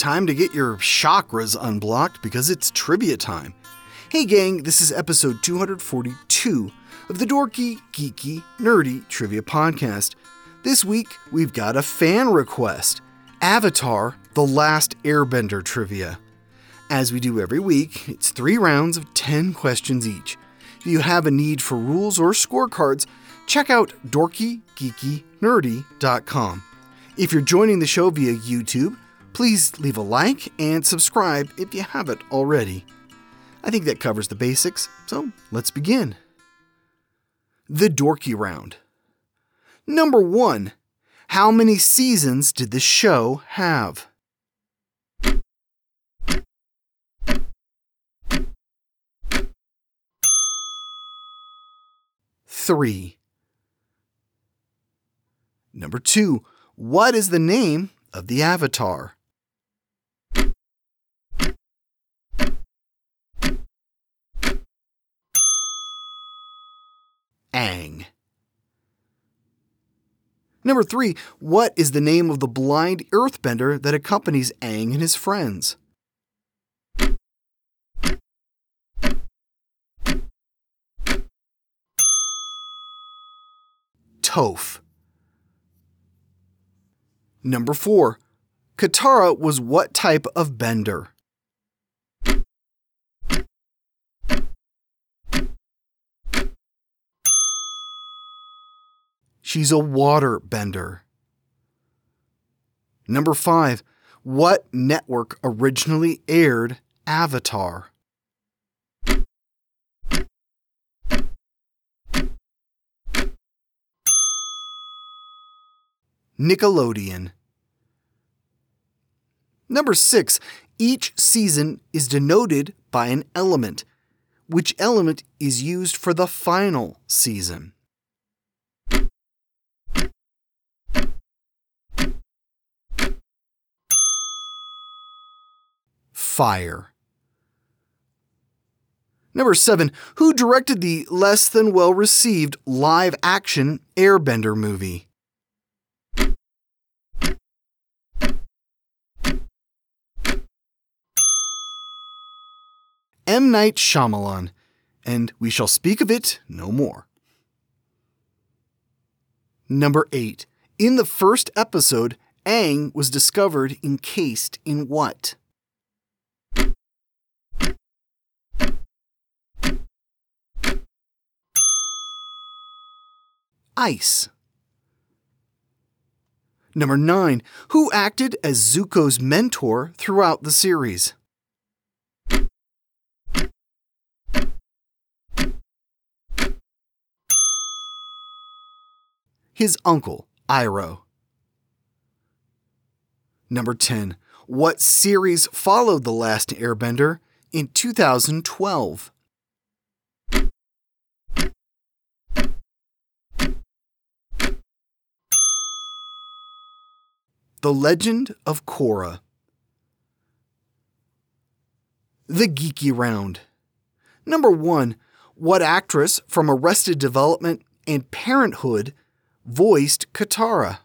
time to get your chakras unblocked because it's trivia time. Hey, gang, this is episode 242 of the Dorky, Geeky, Nerdy Trivia Podcast. This week, we've got a fan request Avatar The Last Airbender Trivia. As we do every week, it's three rounds of 10 questions each. If you have a need for rules or scorecards, check out dorkygeekynerdy.com. If you're joining the show via YouTube, please leave a like and subscribe if you haven't already. I think that covers the basics, so let's begin. The Dorky Round. Number 1. How many seasons did the show have? Three. Number two, what is the name of the avatar? Aang. Number three, what is the name of the blind earthbender that accompanies Aang and his friends? Toph. Number 4. Katara was what type of bender? She's a water bender. Number 5. What network originally aired Avatar? Nickelodeon. Number six, each season is denoted by an element. Which element is used for the final season? Fire. Number seven, who directed the less than well received live action Airbender movie? M. Night Shyamalan, and we shall speak of it no more. Number 8. In the first episode, Aang was discovered encased in what? Ice. Number 9. Who acted as Zuko's mentor throughout the series? his uncle, Iroh. Number 10. What series followed The Last Airbender in 2012? The Legend of Korra. The Geeky Round. Number 1. What actress from Arrested Development and Parenthood voiced Katara.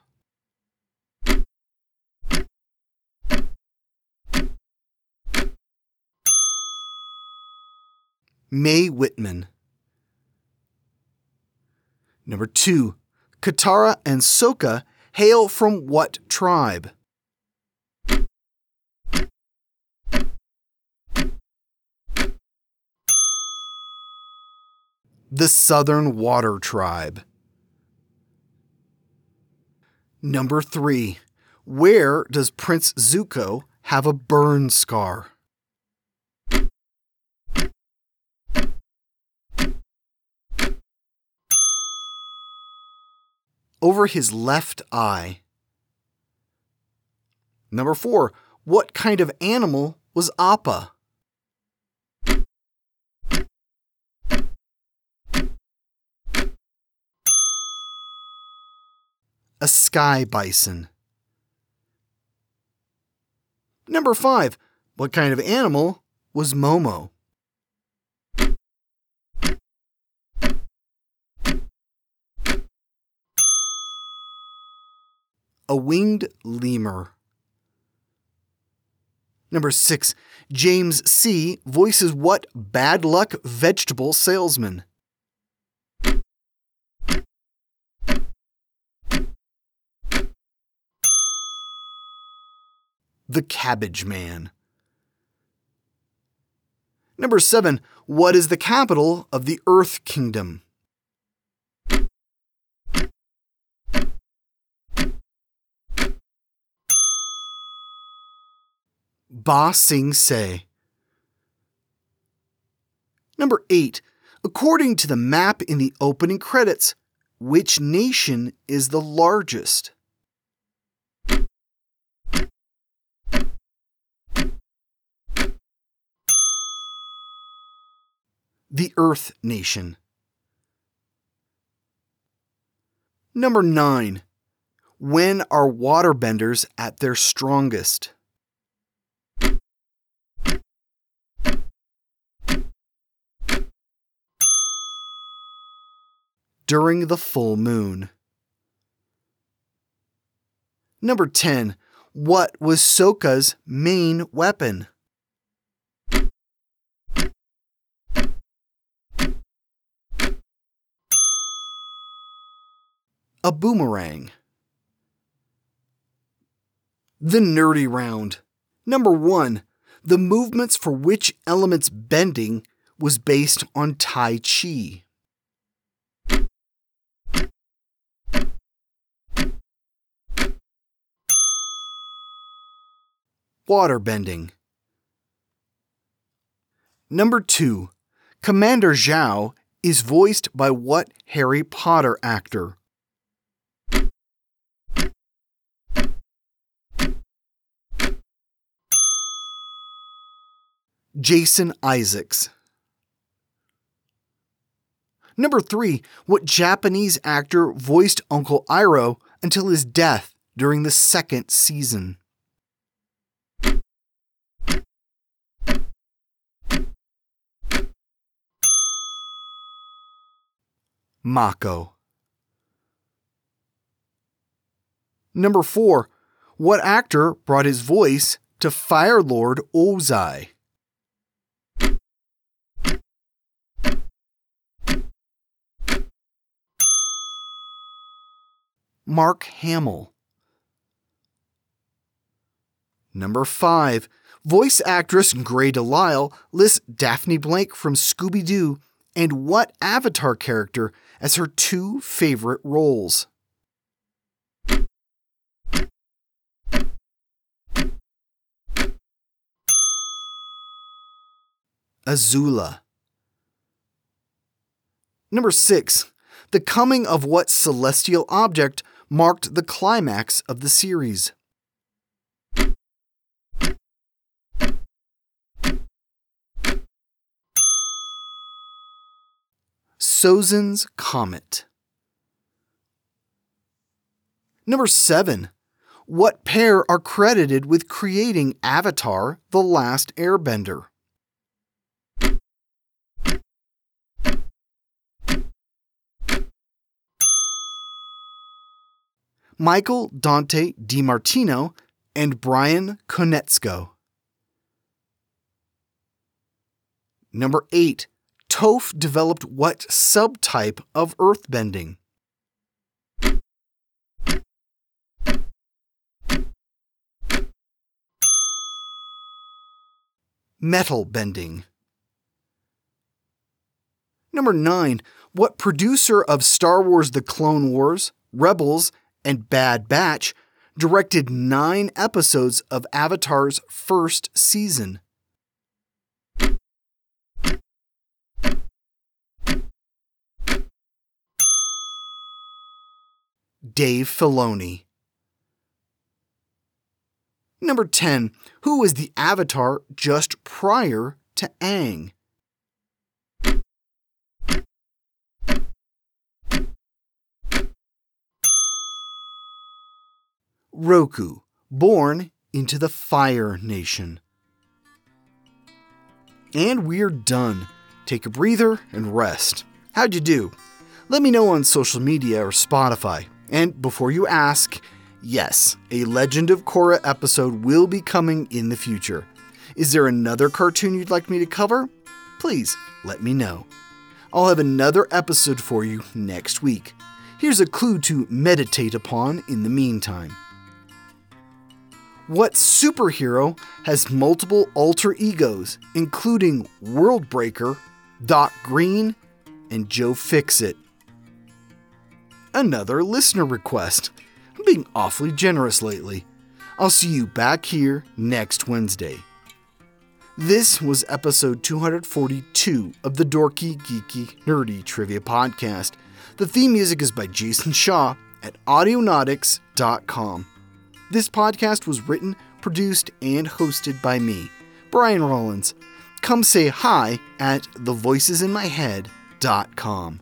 Mae Whitman. Number two, Katara and Sokka hail from what tribe? The Southern Water Tribe. Number three, where does Prince Zuko have a burn scar? Over his left eye. Number four, what kind of animal was Appa? a sky bison. Number 5. What kind of animal was Momo? A winged lemur. Number 6. James Sie voices what bad luck vegetable salesman? The Cabbage Man. Number 7. What is the capital of the Earth Kingdom? Ba Sing Se. Number 8. According to the map in the opening credits, which nation is the largest? The Earth Nation. Number 9. When are waterbenders at their strongest? During the full moon. Number 10. What was Sokka's main weapon? A boomerang. The nerdy round. Number 1. The movements for which element's bending was based on Tai Chi. Water bending. Number 2. Commander Zhao is voiced by what Harry Potter actor? Jason Isaacs. Number 3. What Japanese actor voiced Uncle Iroh until his death during the second season? Mako. Number 4. What actor brought his voice to Fire Lord Ozai? Mark Hamill. Number 5. Voice actress Grey DeLisle lists Daphne Blake from Scooby Doo and what Avatar character as her two favorite roles. Azula. Number 6. The coming of what celestial object marked the climax of the series? Sozin's Comet. Number 7. What pair are credited with creating Avatar The Last Airbender? Michael Dante DiMartino and Bryan Konietzko. Number 8. Toph developed what subtype of earthbending? Metal bending. Number 9. What producer of Star Wars The Clone Wars, Rebels, and Bad Batch directed nine episodes of Avatar's first season? Dave Filoni. Number 10. Who was the avatar just prior to Aang? Roku, born into the Fire Nation. And we're done. Take a breather and rest. How'd you do? Let me know on social media or Spotify. And before you ask, yes, a Legend of Korra episode will be coming in the future. Is there another cartoon you'd like me to cover? Please let me know. I'll have another episode for you next week. Here's a clue to meditate upon in the meantime. What superhero has multiple alter egos, including Worldbreaker, Doc Green, and Joe Fixit? Another listener request. I'm being awfully generous lately. I'll see you back here next Wednesday. This was episode 242 of the Dorky, Geeky, Nerdy Trivia Podcast. The theme music is by Jason Shaw at Audionautix.com. This podcast was written, produced, and hosted by me, Brian Rollins. Come say hi at thevoicesinmyhead.com.